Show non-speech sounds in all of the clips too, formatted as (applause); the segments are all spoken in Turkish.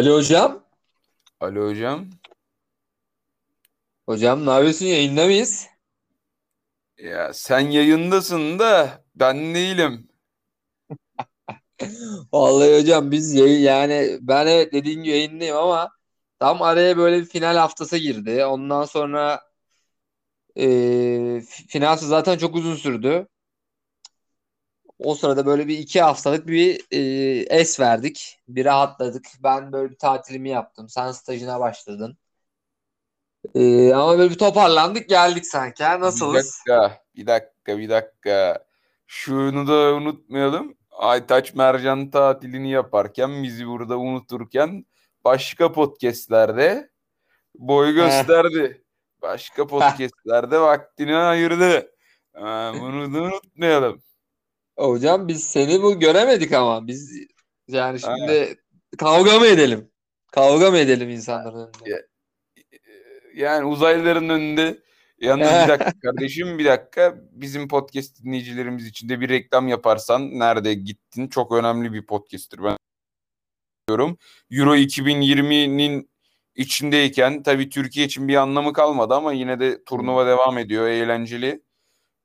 Ali hocam. Alo hocam. Hocam ne yapıyorsun? Yayında mıyız? Ya sen yayındasın da ben değilim. (laughs) Vallahi hocam biz yayın yani ben evet dediğin gibi yayındayım ama tam araya böyle bir final haftası girdi. Ondan sonra e, fi- final zaten çok uzun sürdü. O sırada böyle bir iki haftalık bir e, es verdik. Bir rahatladık. Ben böyle bir tatilimi yaptım. Sen stajına başladın. E, ama böyle bir toparlandık geldik sanki. Ha? Bir Nasılız? dakika, bir dakika, bir dakika. Şunu da unutmayalım. Aytaç Mercan tatilini yaparken bizi burada unuturken başka podcastlerde boy gösterdi. Başka podcastlerde vaktini ayırdı. Bunu da unutmayalım. Hocam biz seni bu göremedik ama biz yani şimdi kavga mı edelim? Kavga mı edelim insanların önünde? ya- yani uzaylıların önünde yalnız bir dakika (laughs) kardeşim bir dakika bizim podcast dinleyicilerimiz için de bir reklam yaparsan nerede gittin çok önemli bir podcast'tir ben diyorum. Euro 2020'nin içindeyken tabii Türkiye için bir anlamı kalmadı ama yine de turnuva devam ediyor eğlenceli.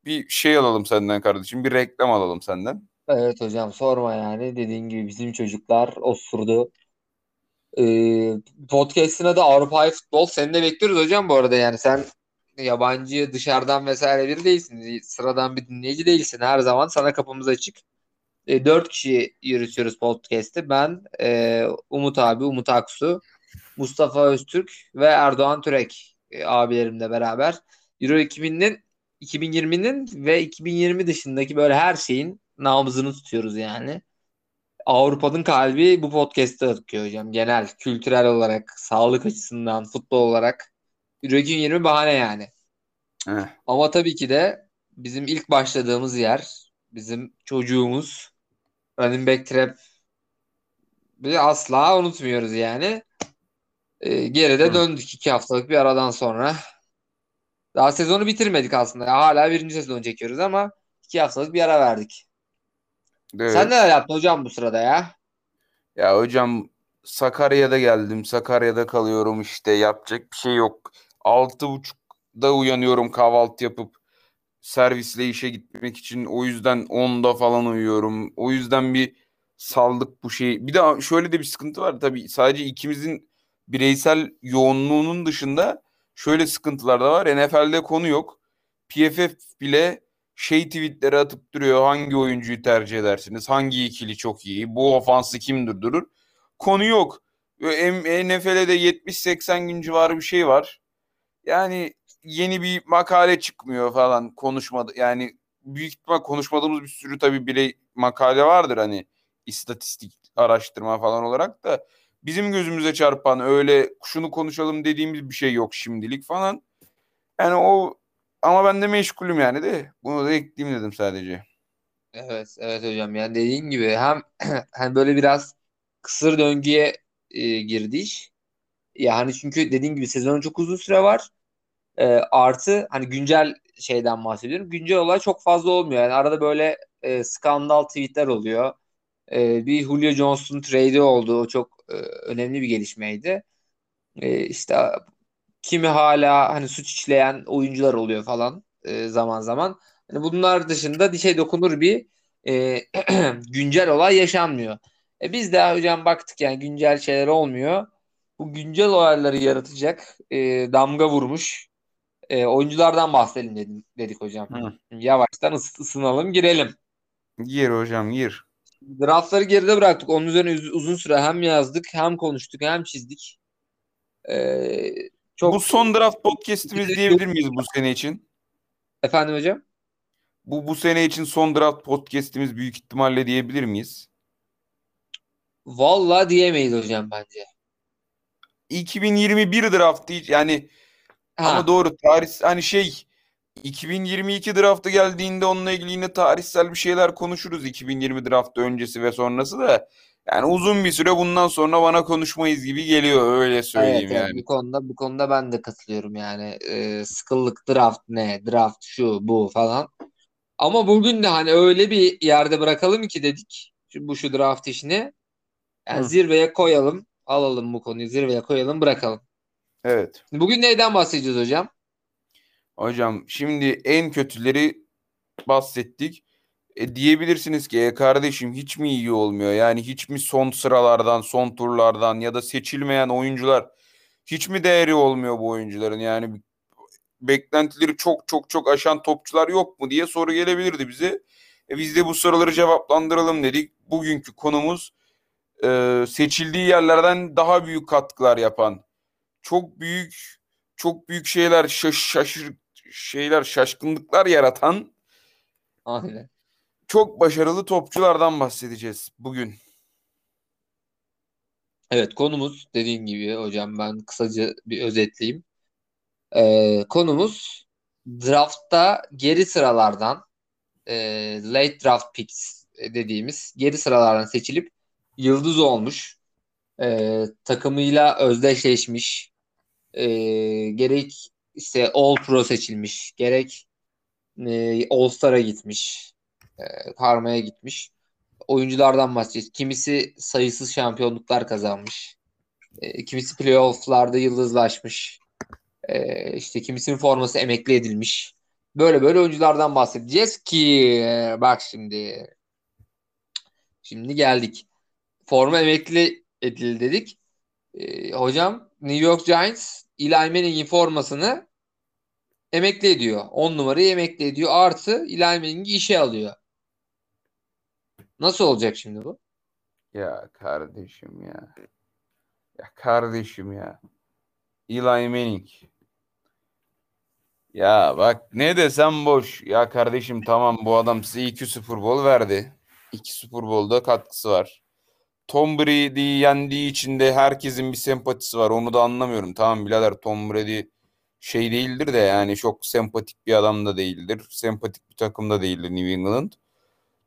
Bir şey alalım senden kardeşim bir reklam alalım senden. Evet hocam sorma yani dediğin gibi bizim çocuklar osurdu. Ee, podcast'in adı Avrupa Futbol. Seni de bekliyoruz hocam bu arada yani sen yabancı dışarıdan vesaire biri değilsin. Sıradan bir dinleyici değilsin. Her zaman sana kapımız açık. E, dört kişi yürütüyoruz podcast'i. Ben, e, Umut abi, Umut Aksu, Mustafa Öztürk ve Erdoğan Türek e, abilerimle beraber Euro 2000'nin 2020'nin ve 2020 dışındaki böyle her şeyin nabzını tutuyoruz yani. Avrupa'nın kalbi bu podcast'te atıyor hocam. Genel, kültürel olarak, sağlık açısından, futbol olarak. Euro 2020 bahane yani. Heh. Ama tabii ki de bizim ilk başladığımız yer, bizim çocuğumuz running back trap Biz asla unutmuyoruz yani. Ee, geride Hı. döndük iki haftalık bir aradan sonra. Daha sezonu bitirmedik aslında. Hala birinci sezon çekiyoruz ama iki haftalık bir ara verdik. Sen Evet. neler yaptın hocam bu sırada ya? Ya hocam Sakarya'da geldim. Sakarya'da kalıyorum işte. Yapacak bir şey yok. Altı buçukta uyanıyorum kahvaltı yapıp servisle işe gitmek için. O yüzden onda falan uyuyorum. O yüzden bir saldık bu şeyi. Bir de şöyle de bir sıkıntı var. Tabii sadece ikimizin bireysel yoğunluğunun dışında şöyle sıkıntılar da var. NFL'de konu yok. PFF bile şey tweetleri atıp duruyor. Hangi oyuncuyu tercih edersiniz? Hangi ikili çok iyi? Bu ofansı kim durdurur? Konu yok. NFL'de 70-80 gün civarı bir şey var. Yani yeni bir makale çıkmıyor falan konuşmadı. Yani büyük ihtimal konuşmadığımız bir sürü tabii birey makale vardır hani istatistik araştırma falan olarak da bizim gözümüze çarpan öyle şunu konuşalım dediğimiz bir şey yok şimdilik falan. Yani o ama ben de meşgulüm yani de bunu da ekleyeyim dedim sadece. Evet, evet hocam. Yani dediğin gibi hem (clears throat) hem böyle biraz kısır döngüye e, girdi iş. Yani çünkü dediğin gibi sezonun çok uzun süre var. E, artı hani güncel şeyden bahsediyorum. Güncel olay çok fazla olmuyor. Yani arada böyle e, skandal tweetler oluyor. E, bir Julio Jones'un trade'i oldu. O çok e, önemli bir gelişmeydi. E, işte kimi hala hani suç işleyen oyuncular oluyor falan e, zaman zaman. Hani bunlar dışında dişe dokunur bir e, (clears throat) güncel olay yaşanmıyor. E, biz de hocam baktık yani güncel şeyler olmuyor. Bu güncel olayları yaratacak e, damga vurmuş e, oyunculardan bahsedelim dedim, dedik hocam. Hı. Yavaştan ıs- ısınalım girelim. Gir hocam gir. Draftları geride bıraktık. Onun üzerine uz- uzun süre hem yazdık hem konuştuk hem çizdik. E, Bu çok son draft podcast'imiz diyebilir miyiz bu sene için? efendim hocam. Bu bu sene için son draft podcast'imiz büyük ihtimalle diyebilir miyiz? Vallahi diyemeyiz hocam bence. 2021 draftı yani ama Ha, doğru tarih hani şey 2022 draftı geldiğinde onunla ilgili yine tarihsel bir şeyler konuşuruz 2020 draftı öncesi ve sonrası da yani uzun bir süre bundan sonra bana konuşmayız gibi geliyor öyle söyleyeyim evet yani. bu konuda bu konuda ben de katılıyorum yani. E, sıkıldık draft ne, draft şu bu falan. Ama bugün de hani öyle bir yerde bırakalım ki dedik şu, bu şu draft işini. Yani Hı. zirveye koyalım. Alalım bu konuyu zirveye koyalım bırakalım. Evet. Bugün neyden bahsedeceğiz hocam? Hocam şimdi en kötüleri bahsettik. E, diyebilirsiniz ki e, kardeşim hiç mi iyi olmuyor? Yani hiç mi son sıralardan, son turlardan ya da seçilmeyen oyuncular hiç mi değeri olmuyor bu oyuncuların? Yani beklentileri çok çok çok aşan topçular yok mu diye soru gelebilirdi bize. E, biz de bu soruları cevaplandıralım dedik. Bugünkü konumuz e, seçildiği yerlerden daha büyük katkılar yapan, çok büyük çok büyük şeyler şaş, şaşır şeyler şaşkınlıklar yaratan Aynen. çok başarılı topçulardan bahsedeceğiz bugün. Evet konumuz dediğin gibi hocam ben kısaca bir özetleyeyim. Ee, konumuz draftta geri sıralardan e, late draft picks dediğimiz geri sıralardan seçilip yıldız olmuş e, takımıyla özdeşleşmiş e, gerek işte All Pro seçilmiş gerek e, All Star'a gitmiş e, karmaya gitmiş oyunculardan bahsedeceğiz. Kimisi sayısız şampiyonluklar kazanmış. E, kimisi playofflarda yıldızlaşmış. E, işte kimisinin forması emekli edilmiş. Böyle böyle oyunculardan bahsedeceğiz ki e, bak şimdi şimdi geldik. Forma emekli edildi dedik. E, hocam New York Giants Eli Manning'in formasını emekli ediyor. 10 numarayı emekli ediyor. Artı Eli Manning'i işe alıyor. Nasıl olacak şimdi bu? Ya kardeşim ya. Ya kardeşim ya. Eli Manning. Ya bak ne desem boş. Ya kardeşim tamam bu adam size iki Super Bowl verdi. İki Super Bowl'da katkısı var. Tom Brady'yi yendiği için de herkesin bir sempatisi var. Onu da anlamıyorum. Tamam birader Tom Brady şey değildir de yani çok sempatik bir adam da değildir. Sempatik bir takım da değildir New England.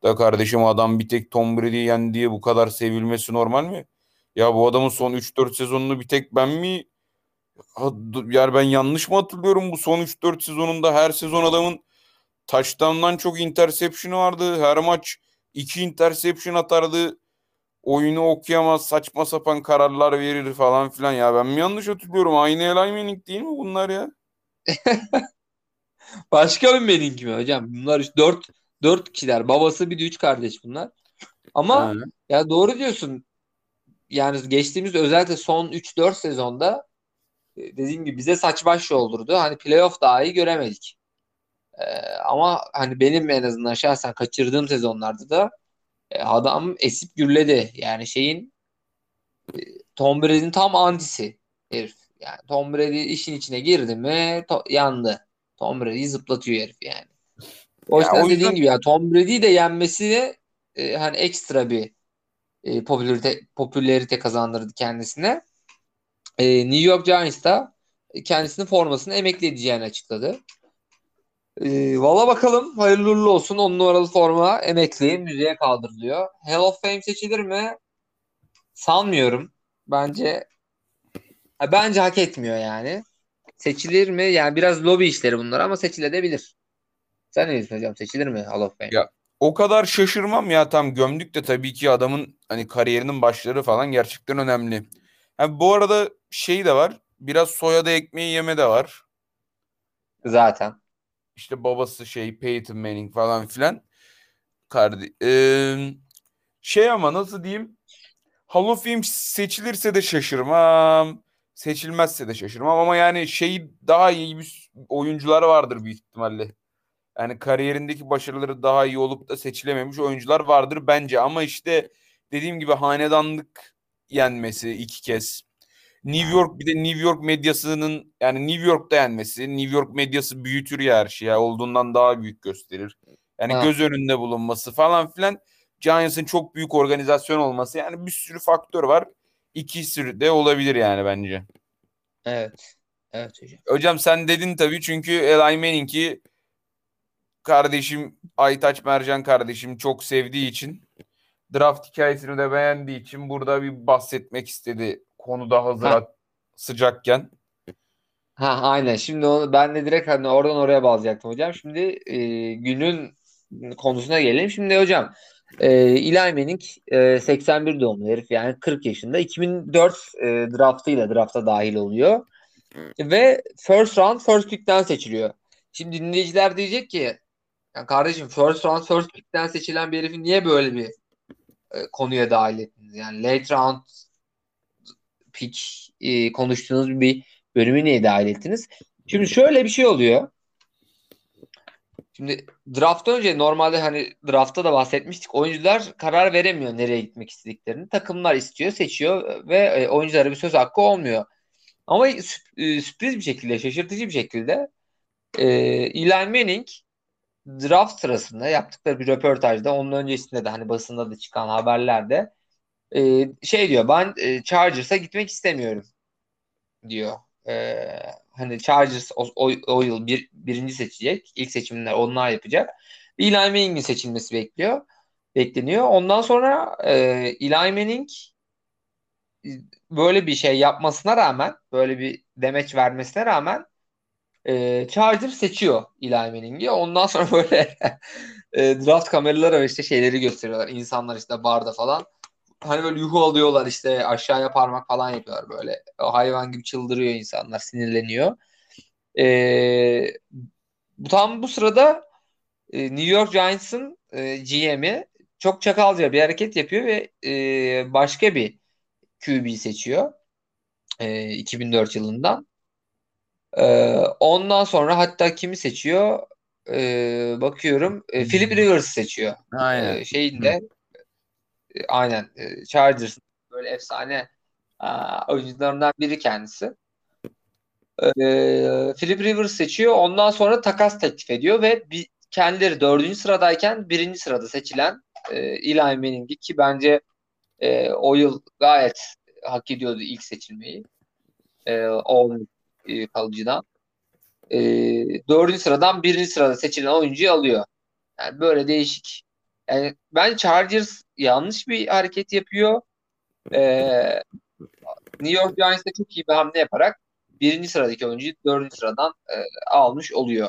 Da kardeşim adam bir tek Tom Brady'yi yendi diye bu kadar sevilmesi normal mi? Ya bu adamın son 3-4 sezonunu bir tek ben mi yani ben yanlış mı hatırlıyorum bu son 3-4 sezonunda her sezon adamın taştandan çok interception'ı vardı. Her maç 2 interception atardı. Oyunu okuyamaz, saçma sapan kararlar verir falan filan. Ya ben mi yanlış hatırlıyorum? Aynı Eli Manning değil mi bunlar ya? (laughs) Başka bir Manning mi hocam? Bunlar işte 4 4 kişiler. Babası bir de 3 kardeş bunlar. Ama ha. ya doğru diyorsun. Yani geçtiğimiz özellikle son 3-4 sezonda e, dediğim gibi bize saç baş yoldurdu. Hani playoff dahi göremedik. Ee, ama hani benim en azından şahsen kaçırdığım sezonlarda da adam esip gürledi. Yani şeyin e, Tom Brady'nin tam antisi herif. Yani Tom Brady işin içine girdi mi to- yandı. Tom Brady'yi zıplatıyor herif yani. O yüzden, ya, o dediğin gibi ya Tom Brady'yi de yenmesi e, hani ekstra bir e, popülarite popülarite kazandırdı kendisine. E, New York Giants da kendisinin formasını emekli edeceğini açıkladı. E, Valla bakalım hayırlı uğurlu olsun. 10 numaralı forma emekli müzeye kaldırılıyor. Hall of Fame seçilir mi? Sanmıyorum. Bence bence hak etmiyor yani. Seçilir mi? Yani biraz lobi işleri bunlar ama seçilebilir. Sen ne diyorsun hocam? Seçilir mi Hall of Fame? Ya o kadar şaşırmam ya tam gömdük de tabii ki adamın hani kariyerinin başları falan gerçekten önemli. Ha, bu arada şey de var. Biraz soyadı ekmeği yeme de var. Zaten. İşte babası şey Peyton Manning falan filan. Kardi ee, şey ama nasıl diyeyim? Hall of Fame seçilirse de şaşırmam. Seçilmezse de şaşırmam ama yani şey daha iyi bir oyuncular vardır büyük ihtimalle yani kariyerindeki başarıları daha iyi olup da seçilememiş oyuncular vardır bence. Ama işte dediğim gibi hanedanlık yenmesi iki kez. New York bir de New York medyasının yani New York'ta yenmesi. New York medyası büyütür ya her şeyi. Olduğundan daha büyük gösterir. Yani ha. göz önünde bulunması falan filan. Giants'ın çok büyük organizasyon olması. Yani bir sürü faktör var. İkisi de olabilir yani bence. Evet. Evet hocam. Hocam sen dedin tabii çünkü Eli Manning'i kardeşim Aytaç Mercan kardeşim çok sevdiği için draft hikayesini de beğendiği için burada bir bahsetmek istedi konuda hazır ha. sıcakken. Ha aynen. Şimdi onu ben de direkt hani oradan oraya bağlayacaktım hocam. Şimdi e, günün konusuna gelelim. Şimdi hocam E, Eli Manning e, 81 doğumlu herif yani 40 yaşında. 2004 e, draftıyla drafta dahil oluyor. Ve first round first pick'ten seçiliyor. Şimdi dinleyiciler diyecek ki yani kardeşim first round first pick'ten seçilen bir herifi niye böyle bir e, konuya dahil ettiniz? Yani late round pick e, konuştuğunuz bir bölümü niye dahil ettiniz? Şimdi şöyle bir şey oluyor. Şimdi draft önce normalde hani draftta da bahsetmiştik. Oyuncular karar veremiyor nereye gitmek istediklerini. Takımlar istiyor, seçiyor ve e, oyunculara bir söz hakkı olmuyor. Ama e, sürpriz bir şekilde, şaşırtıcı bir şekilde e, Eli Manning draft sırasında yaptıkları bir röportajda onun öncesinde de hani basında da çıkan haberlerde e, şey diyor ben e, Chargers'a gitmek istemiyorum diyor. E, hani Chargers o, o, o yıl bir, birinci seçecek. İlk seçimler onlar yapacak. Eli Manning'in seçilmesi bekliyor. Bekleniyor. Ondan sonra e, Eli Manning böyle bir şey yapmasına rağmen böyle bir demeç vermesine rağmen e, Charger seçiyor Eli Manning'i. Ondan sonra (laughs) böyle e, draft kameraları işte şeyleri gösteriyorlar. İnsanlar işte barda falan. Hani böyle yuhu alıyorlar işte aşağıya parmak falan yapıyorlar böyle. O hayvan gibi çıldırıyor insanlar, sinirleniyor. E, tam bu sırada e, New York Giants'ın e, GM'i çok çakalca bir hareket yapıyor ve e, başka bir QB seçiyor. E, 2004 yılından. E, ondan sonra hatta kimi seçiyor? E, bakıyorum. E, Philip Rivers seçiyor. Aynen. E, şeyinde e, aynen e, Chargers'ın böyle efsane a, oyuncularından biri kendisi. E, Philip Rivers seçiyor. Ondan sonra takas teklif ediyor ve bir, kendileri dördüncü sıradayken birinci sırada seçilen e, Eli Manning'i ki bence e, o yıl gayet hak ediyordu ilk seçilmeyi. E, o e, kalıcıdan. E, dördüncü sıradan birinci sırada seçilen oyuncuyu alıyor. Yani böyle değişik. Yani ben Chargers yanlış bir hareket yapıyor. E, New York Giants'da çok iyi bir hamle yaparak birinci sıradaki oyuncuyu dördüncü sıradan e, almış oluyor.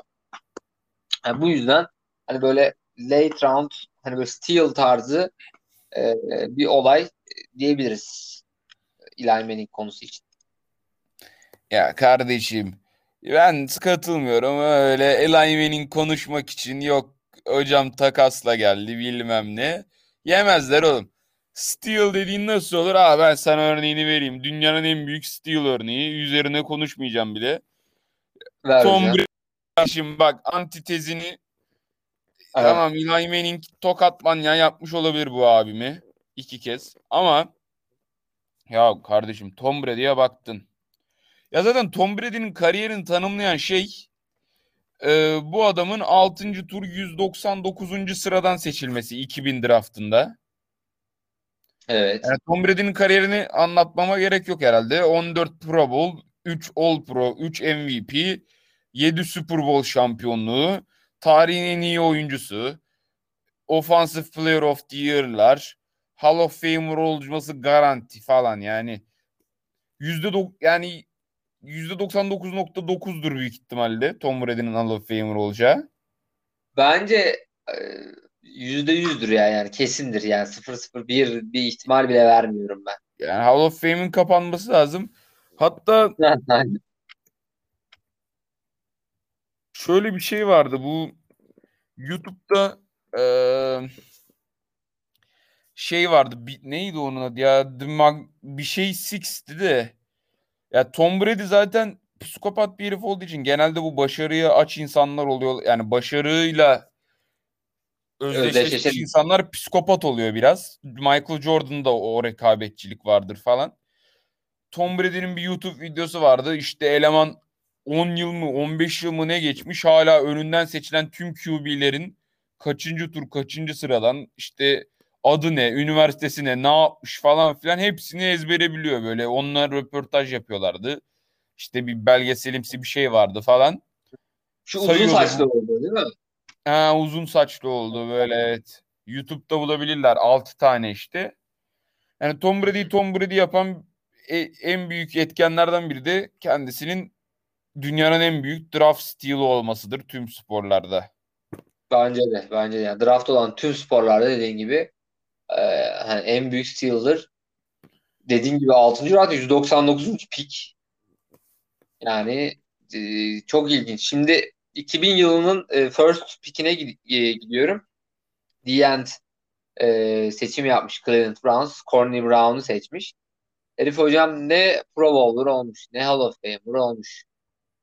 Yani bu yüzden hani böyle late round hani böyle steal tarzı e, bir olay diyebiliriz Eli Manning konusu için. Ya kardeşim ben katılmıyorum öyle Eli Manning konuşmak için yok hocam takasla geldi bilmem ne. Yemezler oğlum. Steel dediğin nasıl olur? Aa ben sana örneğini vereyim. Dünyanın en büyük Steel örneği. Üzerine konuşmayacağım bile. Ver Tom Brady. Bak antitezini evet. tamam Eli Manning tokat manyağı yapmış olabilir bu abimi. iki kez. Ama ya kardeşim Tom Brady'ye baktın. Ya zaten Tom Brady'nin kariyerini tanımlayan şey e, bu adamın 6. tur 199. sıradan seçilmesi 2000 draftında. Evet. Yani Tom Brady'nin kariyerini anlatmama gerek yok herhalde. 14 Pro Bowl, 3 All Pro, 3 MVP, 7 Super Bowl şampiyonluğu, tarihin en iyi oyuncusu, Offensive Player of the Year'lar, Hall of Famer olması garanti falan yani. Yüzde yani %99.9'dur büyük ihtimalle Tom Brady'nin Hall of Famer olacağı. Bence e, yüzde yüzdür ya yani kesindir yani 0-0-1 bir ihtimal bile vermiyorum ben. Yani Hall of Fame'in kapanması lazım. Hatta (laughs) şöyle bir şey vardı bu YouTube'da e, şey vardı bir, neydi onun adı ya The Mag, bir şey Six'ti de ya Tom Brady zaten psikopat bir herif olduğu için genelde bu başarıya aç insanlar oluyor. Yani başarıyla özdeşleşmiş insanlar psikopat oluyor biraz. Michael Jordan'da o rekabetçilik vardır falan. Tom Brady'nin bir YouTube videosu vardı. İşte eleman 10 yıl mı 15 yıl mı ne geçmiş hala önünden seçilen tüm QB'lerin kaçıncı tur kaçıncı sıradan işte adı ne, üniversitesi ne, ne yapmış falan filan hepsini ezbere biliyor böyle. Onlar röportaj yapıyorlardı. İşte bir belgeselimsi bir şey vardı falan. Şu uzun saçlı oldu değil mi? Ha, uzun saçlı oldu böyle evet. YouTube'da bulabilirler 6 tane işte. Yani Tom Brady Tom Brady yapan e, en büyük etkenlerden biri de kendisinin dünyanın en büyük draft steal'i olmasıdır tüm sporlarda. Bence de. Bence de. Yani draft olan tüm sporlarda dediğin gibi e, hani en büyük steal'dır. Dediğin gibi 6. round 199. pick. Yani e, çok ilginç. Şimdi 2000 yılının e, first pick'ine e, gidiyorum. End e, seçim yapmış Cleveland Browns. Corny Brown'u seçmiş. Herif hocam ne Pro Bowler olmuş, ne Hall of Famer olmuş.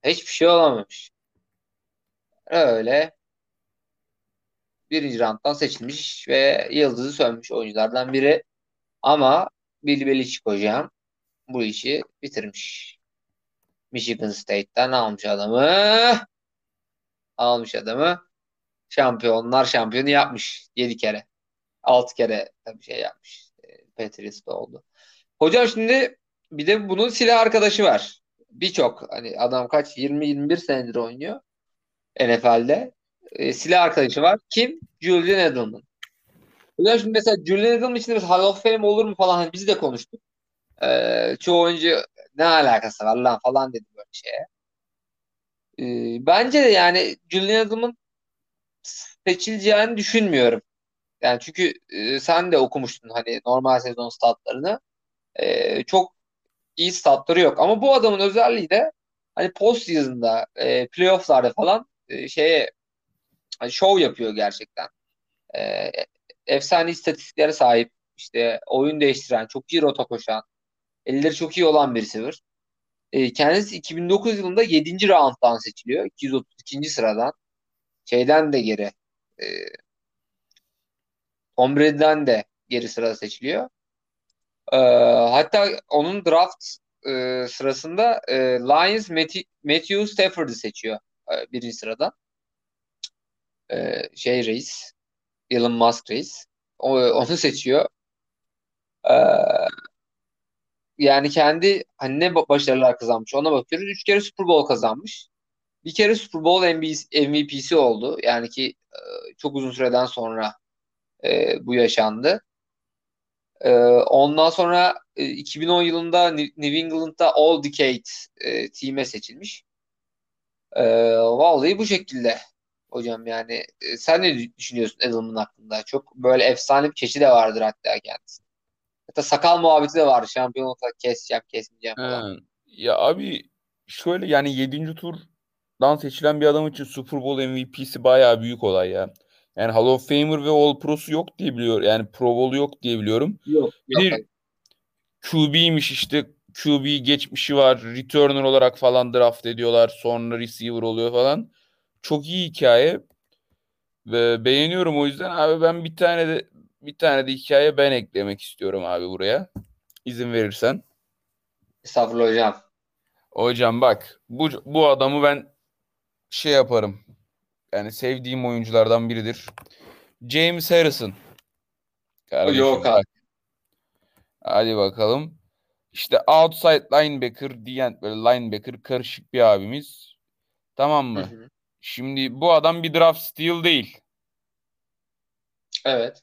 Hiçbir şey olamamış. Öyle birinci rounddan seçilmiş ve yıldızı sönmüş oyunculardan biri. Ama Bill Belichick hocam bu işi bitirmiş. Michigan State'ten almış adamı. Almış adamı. Şampiyonlar şampiyonu yapmış. 7 kere. 6 kere tabii şey yapmış. Patriots'ta oldu. Hocam şimdi bir de bunun silah arkadaşı var. Birçok hani adam kaç 20-21 senedir oynuyor NFL'de. E, silah arkadaşı var. Kim? Julian Edelman. Hocam şimdi mesela Julian Edelman için mesela Hall of Fame olur mu falan hani biz de konuştuk. E, çoğu oyuncu ne alakası var lan falan dedi böyle şeye. E, bence de yani Julian Edelman seçileceğini düşünmüyorum. Yani çünkü e, sen de okumuştun hani normal sezon statlarını. E, çok iyi statları yok. Ama bu adamın özelliği de hani post season'da, e, playoff'larda falan e, şeye hani show yapıyor gerçekten. E, efsane istatistiklere sahip, işte oyun değiştiren, çok iyi rota koşan, elleri çok iyi olan bir receiver. E, kendisi 2009 yılında 7. round'dan seçiliyor. 232. sıradan. Şeyden de geri. E, Tom Brady'den de geri sırada seçiliyor. E, hatta onun draft e, sırasında e, Lions Matthew, Matthew Stafford'ı seçiyor e, birinci sırada. E, şey reis Elon Musk reis. (laughs) Onu seçiyor. E, yani kendi hani ne başarılar kazanmış ona bakıyoruz. Üç kere Super Bowl kazanmış. Bir kere Super Bowl MVP'si oldu. Yani ki e, çok uzun süreden sonra e, bu yaşandı. Ondan sonra e, 2010 yılında New England'da All Decade team'e seçilmiş. Vallahi bu şekilde hocam yani. E, sen ne düşünüyorsun Edelman hakkında? Çok böyle efsane bir keçi de vardır hatta kendisi. Hatta sakal muhabbeti de var. Şampiyonlukta keseceğim, kesmeyeceğim falan. He. Ya abi şöyle yani 7. turdan seçilen bir adam için Super Bowl MVP'si bayağı büyük olay ya. Yani Hall of Famer ve All Pro'su yok diye biliyorum. Yani Pro Bowl yok diye biliyorum. Yok. Bir yok. QB'ymiş işte QB geçmişi var. Returner olarak falan draft ediyorlar. Sonra receiver oluyor falan. Çok iyi hikaye. Ve beğeniyorum o yüzden abi ben bir tane de bir tane de hikaye ben eklemek istiyorum abi buraya. İzin verirsen. Estağfurullah hocam. Hocam bak bu, bu adamı ben şey yaparım. Yani sevdiğim oyunculardan biridir. James Harrison. Kardeşim, Yok abi. Hadi bakalım. İşte outside linebacker diyen böyle linebacker karışık bir abimiz. Tamam mı? Hı hı. Şimdi bu adam bir draft steal değil. Evet.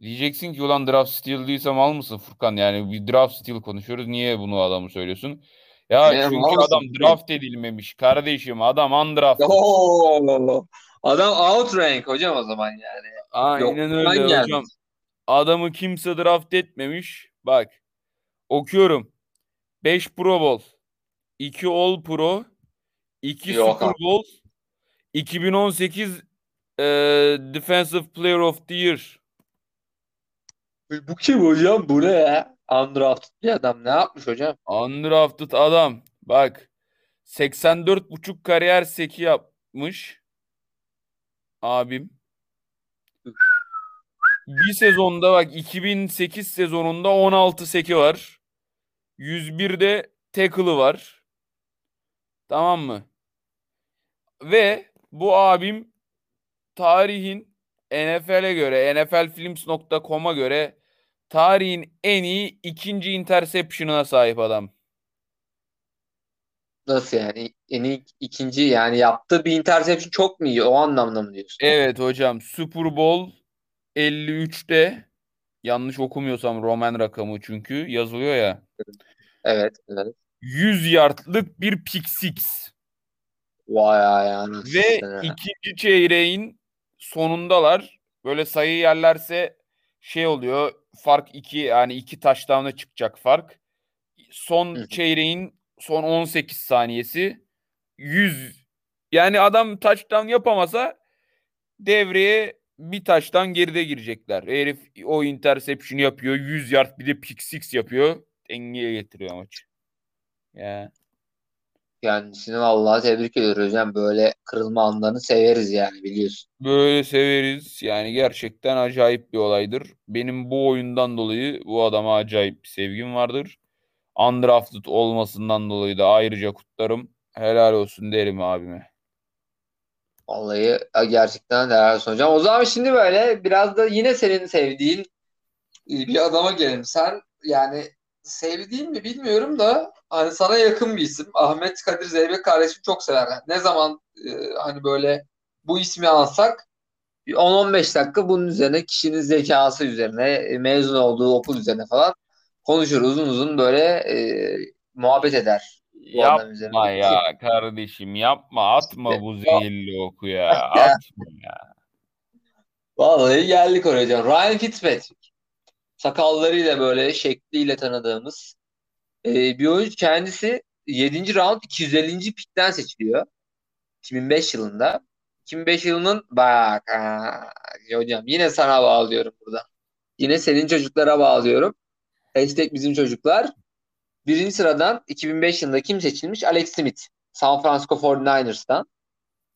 Diyeceksin ki ulan draft steal değilsem al mısın Furkan? Yani bir draft steal konuşuyoruz. Niye bunu adamı söylüyorsun? Ya ne, çünkü adam draft edilmemiş kardeşim. Adam undrafted. Oo, adam outrank hocam o zaman yani. Aynen Yok, öyle hocam. Adamı kimse draft etmemiş. Bak okuyorum. 5 Pro Bowl. 2 All Pro. 2 Super Bowl. 2018 e, Defensive Player of the Year. Bu kim hocam? Bu ne ya? Undrafted bir adam. Ne yapmış hocam? Undrafted adam. Bak 84,5 kariyer seki yapmış. Abim. Bir sezonda bak 2008 sezonunda 16 seki var. 101'de tackle'ı var. Tamam mı? Ve bu abim tarihin NFL'e göre, nflfilms.com'a göre tarihin en iyi ikinci interception'ına sahip adam. Nasıl yani? En iyi ikinci yani yaptığı bir interception çok mu iyi? O anlamda mı diyorsun? Evet hocam. Super Bowl 53'te yanlış okumuyorsam Roman rakamı çünkü yazılıyor ya. Evet. evet. 100 yardlık bir pick six. Vay yani. Ve ikinci çeyreğin sonundalar. Böyle sayı yerlerse şey oluyor. Fark iki yani iki taştanla çıkacak fark. Son çeyreğin son 18 saniyesi 100 yani adam touchdown yapamasa devreye bir taştan geride girecekler. Herif o interception yapıyor. 100 yard bir de pick six yapıyor. Dengeye getiriyor maçı. Ya. Kendisini vallahi tebrik ediyoruz hocam. Böyle kırılma anlarını severiz yani biliyorsun. Böyle severiz. Yani gerçekten acayip bir olaydır. Benim bu oyundan dolayı bu adama acayip bir sevgim vardır. Undrafted olmasından dolayı da ayrıca kutlarım. Helal olsun derim abime. Vallahi gerçekten helal olsun hocam. O zaman şimdi böyle biraz da yine senin sevdiğin bir adama gelelim. Sen yani sevdiğin mi bilmiyorum da hani sana yakın bir isim. Ahmet Kadir Zeybek kardeşim çok sever. Yani ne zaman e, hani böyle bu ismi alsak 10-15 dakika bunun üzerine kişinin zekası üzerine e, mezun olduğu okul üzerine falan konuşur uzun uzun böyle e, muhabbet eder. Yapma ya kardeşim yapma atma bu zehirli oku (laughs) ya atma ya. Vallahi geldik oraya. Ryan Fitzpatrick. Sakallarıyla böyle şekliyle tanıdığımız e, bir oyuncu kendisi 7. round 250. pikten seçiliyor. 2005 yılında. 2005 yılının bak ha, hocam yine sana bağlıyorum burada. Yine senin çocuklara bağlıyorum. Hashtag bizim çocuklar. Birinci sıradan 2005 yılında kim seçilmiş? Alex Smith. San Francisco 49ers'tan.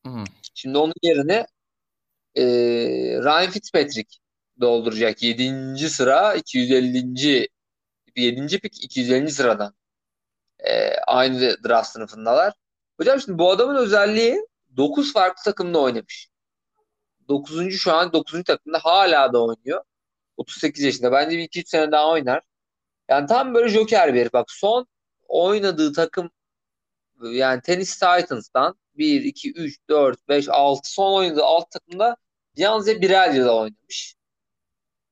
Hı. Şimdi onun yerine e, Ryan Fitzpatrick dolduracak. 7. sıra 250. 7. pik 250. sıradan. E, aynı draft sınıfındalar. Hocam şimdi bu adamın özelliği 9 farklı takımda oynamış. 9. şu an 9. takımda hala da oynuyor. 38 yaşında. Bence bir 2-3 sene daha oynar. Yani tam böyle joker bir. Bak son oynadığı takım yani Tennis Titans'tan 1, 2, 3, 4, 5, 6 son oynadığı alt takımda yalnızca birer yılda oynamış.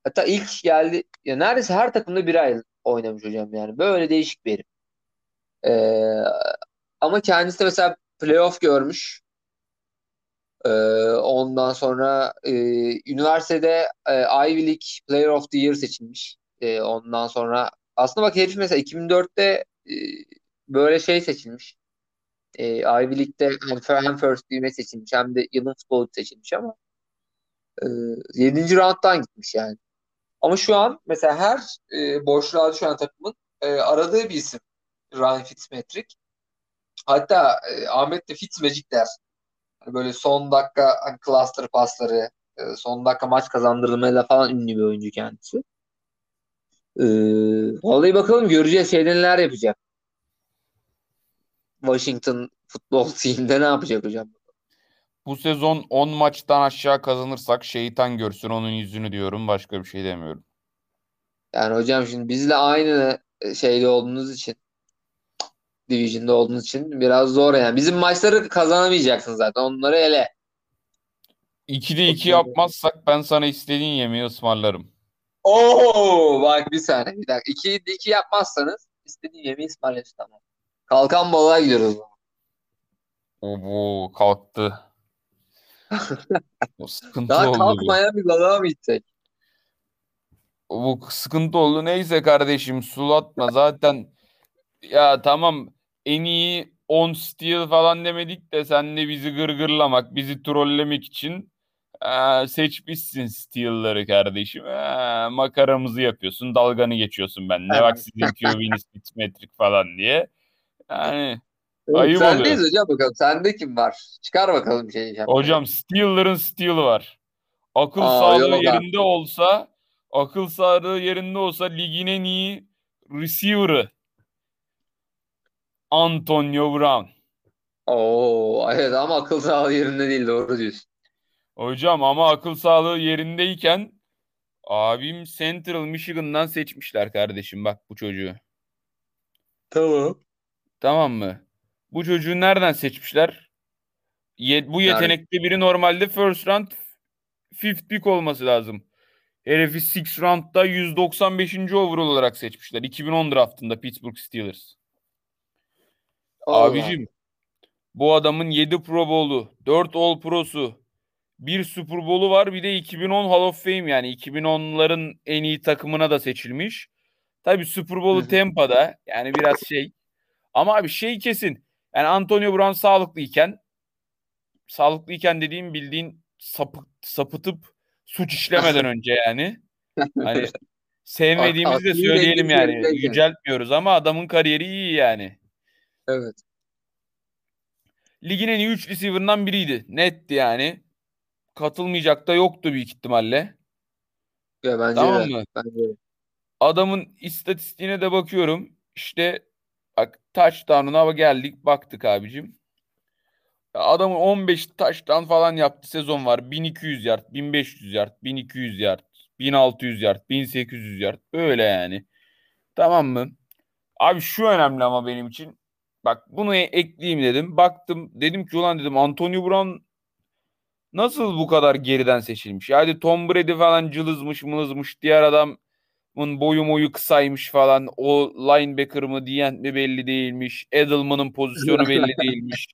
Hatta ilk geldi ya neredeyse her takımda bir ay oynamış hocam yani. Böyle değişik bir herif. Ee, ama kendisi de mesela playoff görmüş. Ee, ondan sonra e, üniversitede e, Ivy League Player of the Year seçilmiş. E, ondan sonra aslında bak herif mesela 2004'te e, böyle şey seçilmiş. E, Ivy League'de hem, hem first team'e seçilmiş hem de yılın futbolcu seçilmiş ama e, 7. round'dan gitmiş yani. Ama şu an mesela her e, boşluğa düşen takımın e, aradığı bir isim Ryan Fitzpatrick. Hatta e, Ahmet de Fitzmagic der. Hani böyle son dakika hani cluster pasları, e, son dakika maç kazandırılmayla falan ünlü bir oyuncu kendisi. Ee, vallahi bakalım göreceğiz şeyde neler yapacak. Washington futbol (laughs) team'de ne yapacak hocam? Bu sezon 10 maçtan aşağı kazanırsak şeytan görsün onun yüzünü diyorum. Başka bir şey demiyorum. Yani hocam şimdi bizle aynı şeyde olduğunuz için Division'da olduğunuz için biraz zor yani. Bizim maçları kazanamayacaksın zaten. Onları ele. 2'de 2 yapmazsak ben sana istediğin yemeği ısmarlarım. Oo bak bir saniye bir dakika. 2'de 2 yapmazsanız istediğin yemeği ısmarlarız tamam. Kalkan balığa gidiyoruz. Oo kalktı. O sıkıntı Daha oldu. kalkmayan bir balığa mı gitsek? Bu sıkıntı oldu. Neyse kardeşim sulatma. Zaten ya tamam en iyi 10 steal falan demedik de sen de bizi gırgırlamak, bizi trollemek için ee, seçmişsin steal'ları kardeşim. Ee, makaramızı yapıyorsun, dalganı geçiyorsun benimle. Evet. Bak sizin QB'niz bitmetrik falan diye. Yani evet, ayıp oluyor. Hocam bakalım. Sende kim var? Çıkar bakalım bir şey. Hocam steal'ların steal'ı var. Akıl Aa, sağlığı yerinde abi. olsa akıl sağlığı yerinde olsa ligin en iyi receiver'ı Antonio Brown. Oo, evet ama akıl sağlığı yerinde değil doğru diyorsun. Hocam ama akıl sağlığı yerindeyken abim Central Michigan'dan seçmişler kardeşim bak bu çocuğu. Tamam. Tamam mı? Bu çocuğu nereden seçmişler? Ye- bu yetenekli biri normalde first round fifth pick olması lazım. Herifi six round'da 195. overall olarak seçmişler. 2010 draftında Pittsburgh Steelers. Allah. Abicim bu adamın 7 Pro Bowl'u, 4 All Pro'su, bir Super Bowl'u var bir de 2010 Hall of Fame yani 2010'ların en iyi takımına da seçilmiş. Tabii Super Bowl'u Tampa'da yani biraz şey. Ama abi şey kesin. Yani Antonio Brown sağlıklıyken sağlıklıyken dediğim bildiğin sapı, sapıtıp suç işlemeden (laughs) önce yani. Hani sevmediğimizi de söyleyelim yani. Yüceltmiyoruz ama adamın kariyeri iyi yani. Evet. Ligin en iyi 3 receiver'ından biriydi. Netti yani. Katılmayacak da yoktu büyük ihtimalle. Ya bence tamam mı? Bence. Adamın istatistiğine de bakıyorum. İşte touchdown'una geldik baktık abicim. Adamın 15 taştan falan yaptı sezon var. 1200 yard, 1500 yard, 1200 yard, 1600 yard, 1800 yard. Böyle yani. Tamam mı? Abi şu önemli ama benim için. Bak bunu ekleyeyim dedim. Baktım dedim ki ulan dedim Antonio Brown nasıl bu kadar geriden seçilmiş? Yani Tom Brady falan cılızmış mılızmış. Diğer adamın boyu moyu kısaymış falan. O linebacker mı diyen mi belli değilmiş. Edelman'ın pozisyonu belli (laughs) değilmiş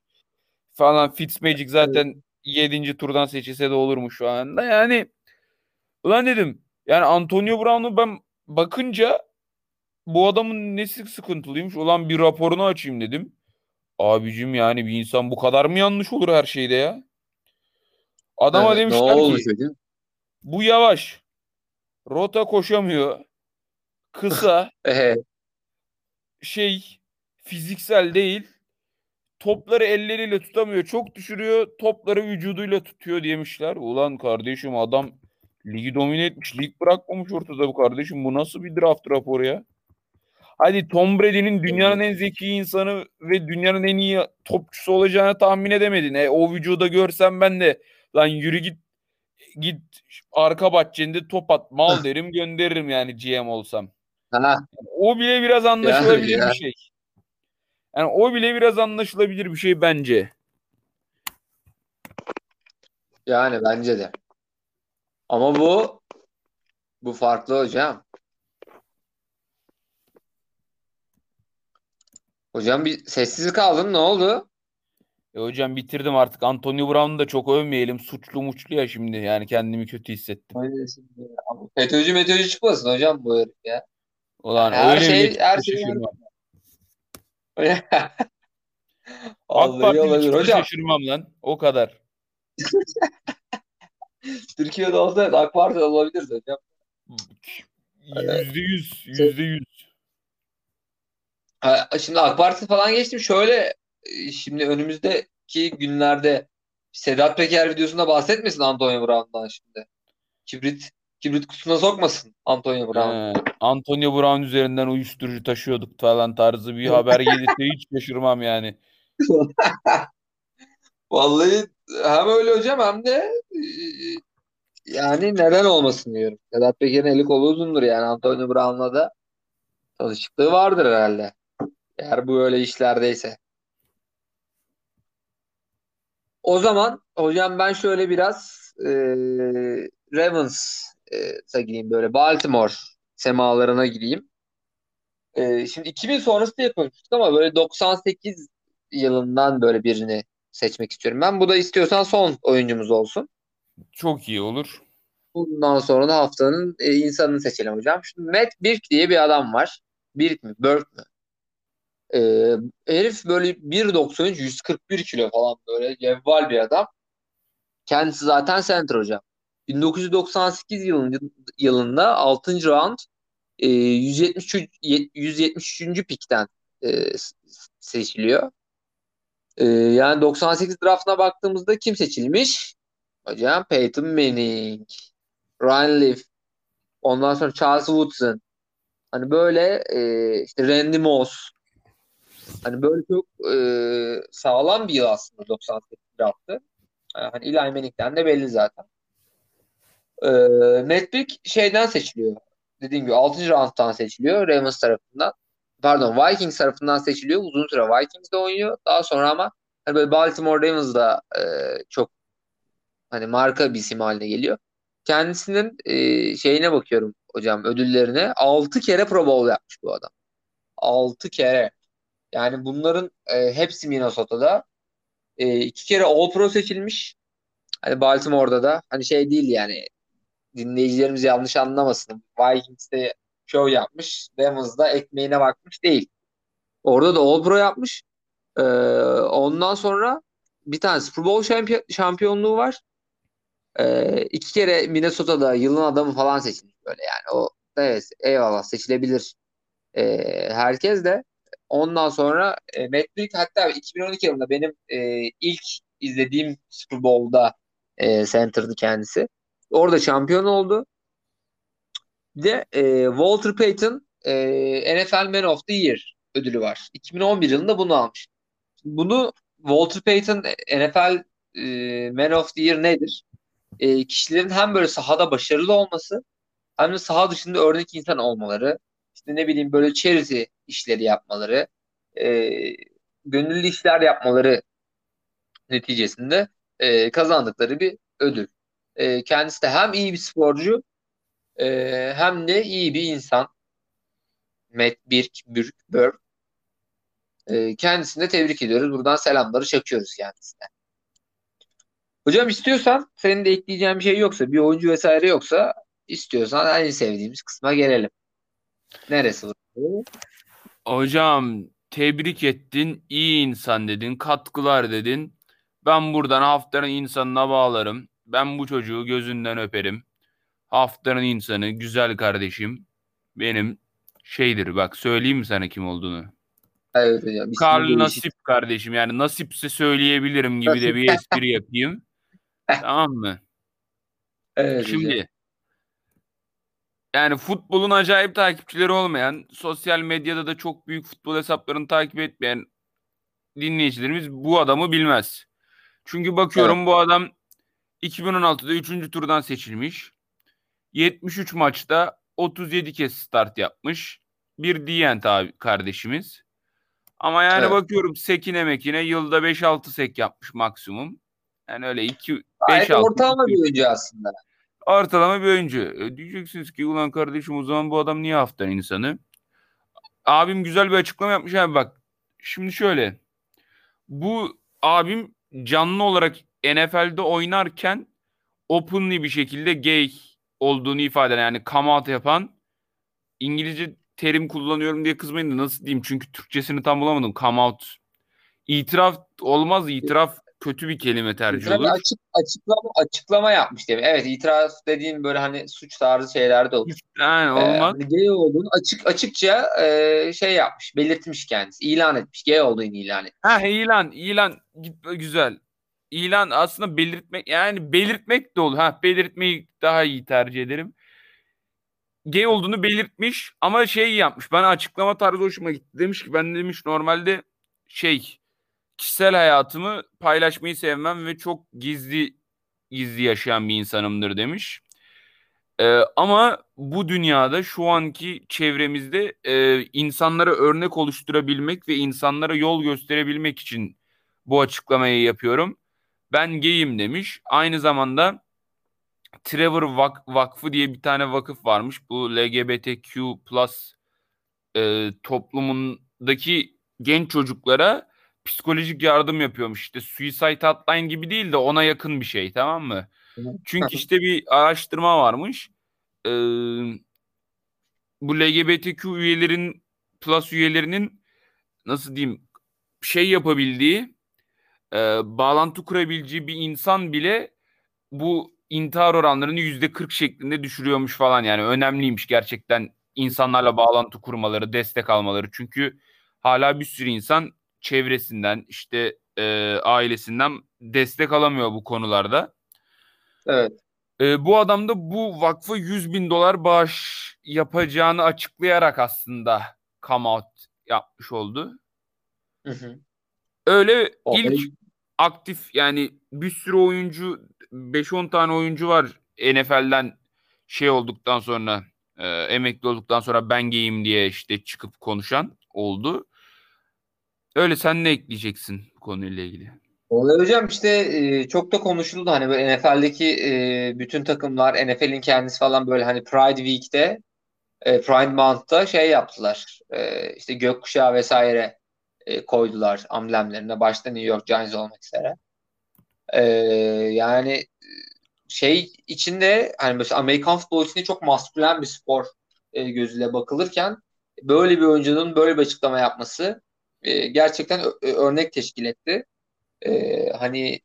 falan Fitzmagic zaten 7. turdan seçilse de olur mu şu anda? Yani ulan dedim yani Antonio Brown'u ben bakınca bu adamın nesi sıkıntılıymış? Ulan bir raporunu açayım dedim. Abicim yani bir insan bu kadar mı yanlış olur her şeyde ya? Adama evet, demişler ki dedim? bu yavaş. Rota koşamıyor. Kısa. (laughs) şey fiziksel değil topları elleriyle tutamıyor. Çok düşürüyor. Topları vücuduyla tutuyor demişler. Ulan kardeşim adam ligi domine etmiş. Lig bırakmamış ortada bu kardeşim. Bu nasıl bir draft raporu ya? Hadi Tom Brady'nin dünyanın en zeki insanı ve dünyanın en iyi topçusu olacağını tahmin edemedin. E, o vücuda görsem ben de lan yürü git git arka bahçende top at mal derim gönderirim yani GM olsam. Ha. O bile biraz anlaşılabilir ya. bir şey. Yani o bile biraz anlaşılabilir bir şey bence. Yani bence de. Ama bu bu farklı hocam. Hocam bir sessiz kaldın ne oldu? E hocam bitirdim artık. Antonio Brown'u da çok övmeyelim. Suçlu muçlu ya şimdi. Yani kendimi kötü hissettim. FETÖ'cü meteoroloji çıkmasın hocam bu herif ya. Ulan her öyle şey, her şey AK Parti olabilir. Hocam. şaşırmam lan. O kadar. (laughs) Türkiye'de olsa AK Parti olabilir hocam. Yüzde yüz. Yüzde yüz. Şimdi AK Parti falan geçtim. Şöyle şimdi önümüzdeki günlerde Sedat Peker videosunda bahsetmesin Antonio Brown'dan şimdi. Kibrit kibrit kutusuna sokmasın Antonio Brown. Ee, Antonio Brown üzerinden uyuşturucu taşıyorduk falan tarzı bir haber gelirse hiç şaşırmam yani. (laughs) Vallahi hem öyle hocam hem de e, yani neden olmasın diyorum. Sedat Peker'in eli kolu uzundur yani Antonio Brown'la da tanışıklığı vardır herhalde. Eğer bu öyle işlerdeyse. O zaman hocam ben şöyle biraz e, Ravens'a gireyim böyle Baltimore semalarına gireyim. E, şimdi 2000 sonrası diye konuştuk ama böyle 98 yılından böyle birini seçmek istiyorum ben. Bu da istiyorsan son oyuncumuz olsun. Çok iyi olur. Bundan sonra da haftanın e, insanını seçelim hocam. Şimdi Matt Birk diye bir adam var. Birk mi? Birk mü? E, herif böyle 1.93 141 kilo falan böyle cevval bir adam. Kendisi zaten center hocam. 1998 yılında, yılında 6. round e, 173 173. pikten e, seçiliyor. Ee, yani 98 draftına baktığımızda kim seçilmiş? Hocam Peyton Manning, Ryan Leaf, ondan sonra Charles Woodson. Hani böyle e, işte Randy Moss. Hani böyle çok e, sağlam bir yıl aslında 98 draftı. Hani Eli Manning'den de belli zaten. E, Netpick şeyden seçiliyor. Dediğim gibi 6. round'dan seçiliyor Ravens tarafından pardon Vikings tarafından seçiliyor. Uzun süre Vikings'de oynuyor. Daha sonra ama hani böyle Baltimore Ravens'da e, çok hani marka bir isim haline geliyor. Kendisinin e, şeyine bakıyorum hocam ödüllerine. 6 kere Pro Bowl yapmış bu adam. 6 kere. Yani bunların e, hepsi Minnesota'da. E, iki kere All Pro seçilmiş. Hani Baltimore'da da hani şey değil yani dinleyicilerimiz yanlış anlamasın. Vikings'te show yapmış. Ravens'da ekmeğine bakmış değil. Orada da All Pro yapmış. Ee, ondan sonra bir tane Super Bowl şampiyon, şampiyonluğu var. Ee, iki kere Minnesota'da yılın adamı falan seçilmiş böyle yani. O evet eyvallah seçilebilir ee, herkes de. Ondan sonra e, Matt Büyük hatta 2012 yılında benim e, ilk izlediğim Super Bowl'da e, center'dı kendisi. Orada şampiyon oldu. De e, Walter Payton e, NFL Man of the Year ödülü var. 2011 yılında bunu almış. Bunu Walter Payton NFL e, Man of the Year nedir? E, kişilerin hem böyle sahada başarılı olması hem de saha dışında örnek insan olmaları, işte ne bileyim böyle charity işleri yapmaları, e, gönüllü işler yapmaları neticesinde e, kazandıkları bir ödül. E, kendisi de hem iyi bir sporcu e, hem de iyi bir insan. Matt Birk, Birk, Burke. E, kendisini de tebrik ediyoruz. Buradan selamları çakıyoruz kendisine. Hocam istiyorsan senin de ekleyeceğin bir şey yoksa, bir oyuncu vesaire yoksa istiyorsan en sevdiğimiz kısma gelelim. Neresi bu? Hocam tebrik ettin, iyi insan dedin, katkılar dedin. Ben buradan haftanın insanına bağlarım. Ben bu çocuğu gözünden öperim. Haftanın insanı, güzel kardeşim. Benim şeydir bak söyleyeyim mi sana kim olduğunu? Evet hocam. Karl Nasip kardeşim yani nasipse söyleyebilirim gibi de bir espri yapayım. (laughs) tamam mı? Evet Şimdi hocam. yani futbolun acayip takipçileri olmayan, sosyal medyada da çok büyük futbol hesaplarını takip etmeyen dinleyicilerimiz bu adamı bilmez. Çünkü bakıyorum evet. bu adam 2016'da 3. turdan seçilmiş. 73 maçta 37 kez start yapmış. Bir diyen abi kardeşimiz. Ama yani evet. bakıyorum sekine mekine yılda 5-6 sek yapmış maksimum. Yani öyle 2 5 6 ortalama bir oyuncu aslında. Ortalama bir oyuncu. E, diyeceksiniz ki ulan kardeşim o zaman bu adam niye haftanın insanı? Abim güzel bir açıklama yapmış abi bak. Şimdi şöyle. Bu abim canlı olarak NFL'de oynarken openly bir şekilde gay olduğunu ifade eden yani come out yapan İngilizce terim kullanıyorum diye kızmayın da nasıl diyeyim çünkü Türkçesini tam bulamadım come out. İtiraf olmaz itiraf kötü bir kelime tercih olur. Açık, açıklama, açıklama yapmış diye. Evet itiraf dediğin böyle hani suç tarzı şeyler de olur. Yani olmaz. Ee, gay olduğunu açık açıkça e, şey yapmış, belirtmiş kendisi. ilan etmiş. Gay olduğunu ilan etmiş. Ha ilan, ilan güzel ilan aslında belirtmek yani belirtmek de olur. Ha belirtmeyi daha iyi tercih ederim. Gay olduğunu belirtmiş ama şey yapmış. Bana açıklama tarzı hoşuma gitti. Demiş ki ben demiş normalde şey kişisel hayatımı paylaşmayı sevmem ve çok gizli gizli yaşayan bir insanımdır demiş. Ee, ama bu dünyada şu anki çevremizde e, insanlara örnek oluşturabilmek ve insanlara yol gösterebilmek için bu açıklamayı yapıyorum ben gayim demiş. Aynı zamanda Trevor Vak Vakfı diye bir tane vakıf varmış. Bu LGBTQ plus e, toplumundaki genç çocuklara psikolojik yardım yapıyormuş. İşte Suicide Hotline gibi değil de ona yakın bir şey tamam mı? Çünkü işte bir araştırma varmış. Ee, bu LGBTQ üyelerin plus üyelerinin nasıl diyeyim şey yapabildiği e, bağlantı kurabileceği bir insan bile bu intihar oranlarını yüzde 40 şeklinde düşürüyormuş falan yani önemliymiş gerçekten insanlarla bağlantı kurmaları, destek almaları. Çünkü hala bir sürü insan çevresinden işte e, ailesinden destek alamıyor bu konularda. Evet. E, bu adam da bu vakfa 100 bin dolar bağış yapacağını açıklayarak aslında come out yapmış oldu. Hı hı. Öyle o ilk aktif yani bir sürü oyuncu 5-10 tane oyuncu var NFL'den şey olduktan sonra e, emekli olduktan sonra ben giyeyim diye işte çıkıp konuşan oldu. Öyle sen ne ekleyeceksin bu konuyla ilgili? Olay hocam işte e, çok da konuşuldu hani böyle NFL'deki e, bütün takımlar NFL'in kendisi falan böyle hani Pride Week'te e, Pride Month'ta şey yaptılar. E, işte gökkuşağı vesaire e, koydular amblemlerine. Başta New York Giants olmak üzere. E, yani şey içinde hani mesela Amerikan futbolu içinde çok maskülen bir spor e, gözüyle bakılırken böyle bir oyuncunun böyle bir açıklama yapması e, gerçekten örnek teşkil etti. E, hani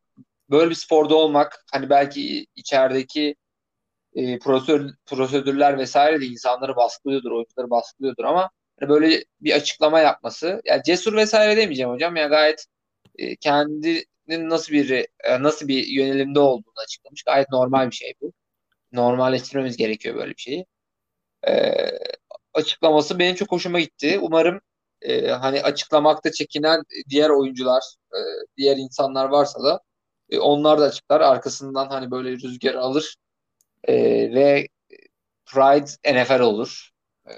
böyle bir sporda olmak hani belki içerideki e, prosedür, prosedürler vesaire de insanları baskılıyordur, oyuncuları baskılıyordur ama böyle bir açıklama yapması yani cesur vesaire demeyeceğim hocam ya gayet e, kendinin nasıl bir e, nasıl bir yönelimde olduğunu açıklamış. Gayet normal bir şey bu. Normalleştirmemiz gerekiyor böyle bir şeyi. E, açıklaması benim çok hoşuma gitti. Umarım e, hani açıklamakta çekinen diğer oyuncular, e, diğer insanlar varsa da e, onlar da açıklar. Arkasından hani böyle rüzgar alır e, ve Pride NFL olur. E,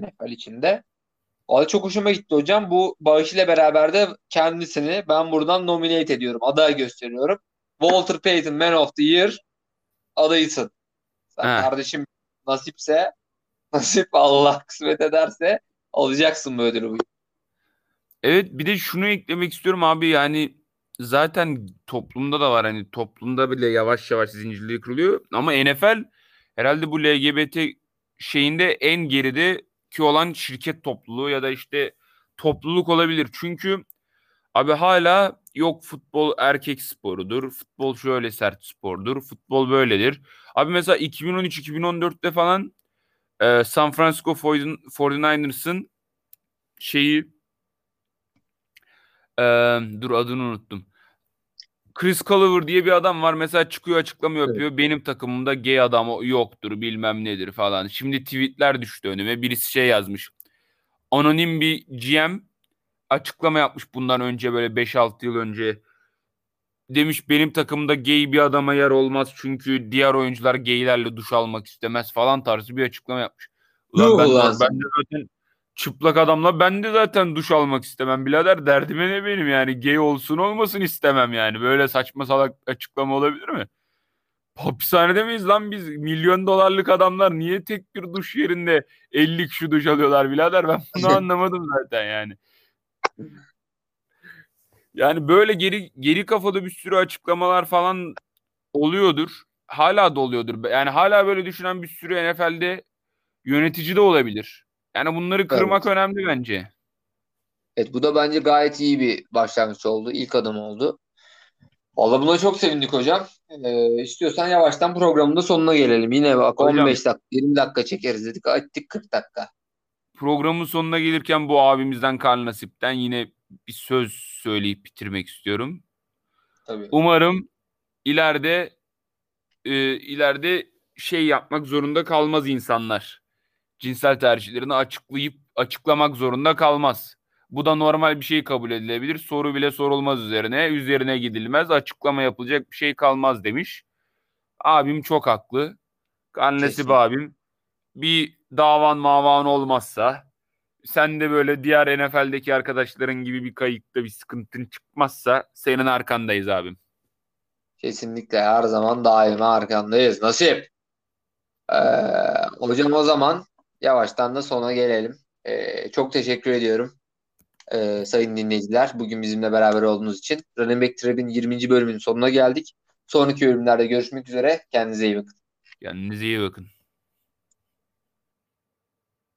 NFL içinde. Valla çok hoşuma gitti hocam. Bu bağış ile beraber de kendisini ben buradan nominate ediyorum. Aday gösteriyorum. Walter Payton Man of the Year adayısın. Sen kardeşim nasipse (laughs) nasip Allah kısmet ederse alacaksın bu ödülü. Evet bir de şunu eklemek istiyorum abi yani zaten toplumda da var hani toplumda bile yavaş yavaş zincirleri kırılıyor ama NFL herhalde bu LGBT şeyinde en geride ki olan şirket topluluğu ya da işte topluluk olabilir. Çünkü abi hala yok futbol erkek sporudur. Futbol şöyle sert spordur. Futbol böyledir. Abi mesela 2013-2014'te falan e, San Francisco 49ers'ın şeyi e, dur adını unuttum. Chris Culliver diye bir adam var. Mesela çıkıyor açıklama yapıyor. Benim takımımda gay adam yoktur bilmem nedir falan. Şimdi tweetler düştü önüme. Birisi şey yazmış. Anonim bir GM açıklama yapmış bundan önce böyle 5-6 yıl önce. Demiş benim takımda gay bir adama yer olmaz çünkü diğer oyuncular gaylerle duş almak istemez falan tarzı bir açıklama yapmış. Ulan ben, ben de zaten çıplak adamla ben de zaten duş almak istemem birader. Derdime ne benim yani gay olsun olmasın istemem yani. Böyle saçma salak açıklama olabilir mi? Hapishanede miyiz lan biz? Milyon dolarlık adamlar niye tek bir duş yerinde 50 kişi duş alıyorlar birader? Ben bunu (laughs) anlamadım zaten yani. Yani böyle geri geri kafada bir sürü açıklamalar falan oluyordur. Hala da oluyordur. Yani hala böyle düşünen bir sürü NFL'de yönetici de olabilir. Yani bunları kırmak Evet. önemli bence. Evet bu da bence gayet iyi bir başlangıç oldu. İlk adım oldu. Valla buna çok sevindik hocam. Ee, istiyorsan yavaştan programın da sonuna gelelim. Yine bak Hocam. 15 dakika 20 dakika çekeriz dedik. Ettik 40 dakika. Programın sonuna gelirken bu abimizden Karl Nasip'ten yine bir söz söyleyip bitirmek istiyorum. Tabii. Umarım ileride e, ileride şey yapmak zorunda kalmaz insanlar. Cinsel tercihlerini açıklayıp açıklamak zorunda kalmaz. Bu da normal bir şey kabul edilebilir. Soru bile sorulmaz üzerine. Üzerine gidilmez. Açıklama yapılacak bir şey kalmaz demiş. Abim çok haklı. Karnesip Kesinlikle. abim. Bir davan mavan olmazsa sen de böyle diğer NFL'deki arkadaşların gibi bir kayıkta bir sıkıntın çıkmazsa senin arkandayız abim. Kesinlikle her zaman daima arkandayız. Nasip. Ee, hocam o zaman yavaştan da sona gelelim. Ee, çok teşekkür ediyorum. Ee, sayın dinleyiciler. Bugün bizimle beraber olduğunuz için. Running Back Trap'in 20. bölümünün sonuna geldik. Sonraki bölümlerde görüşmek üzere. Kendinize iyi bakın. Kendinize iyi bakın.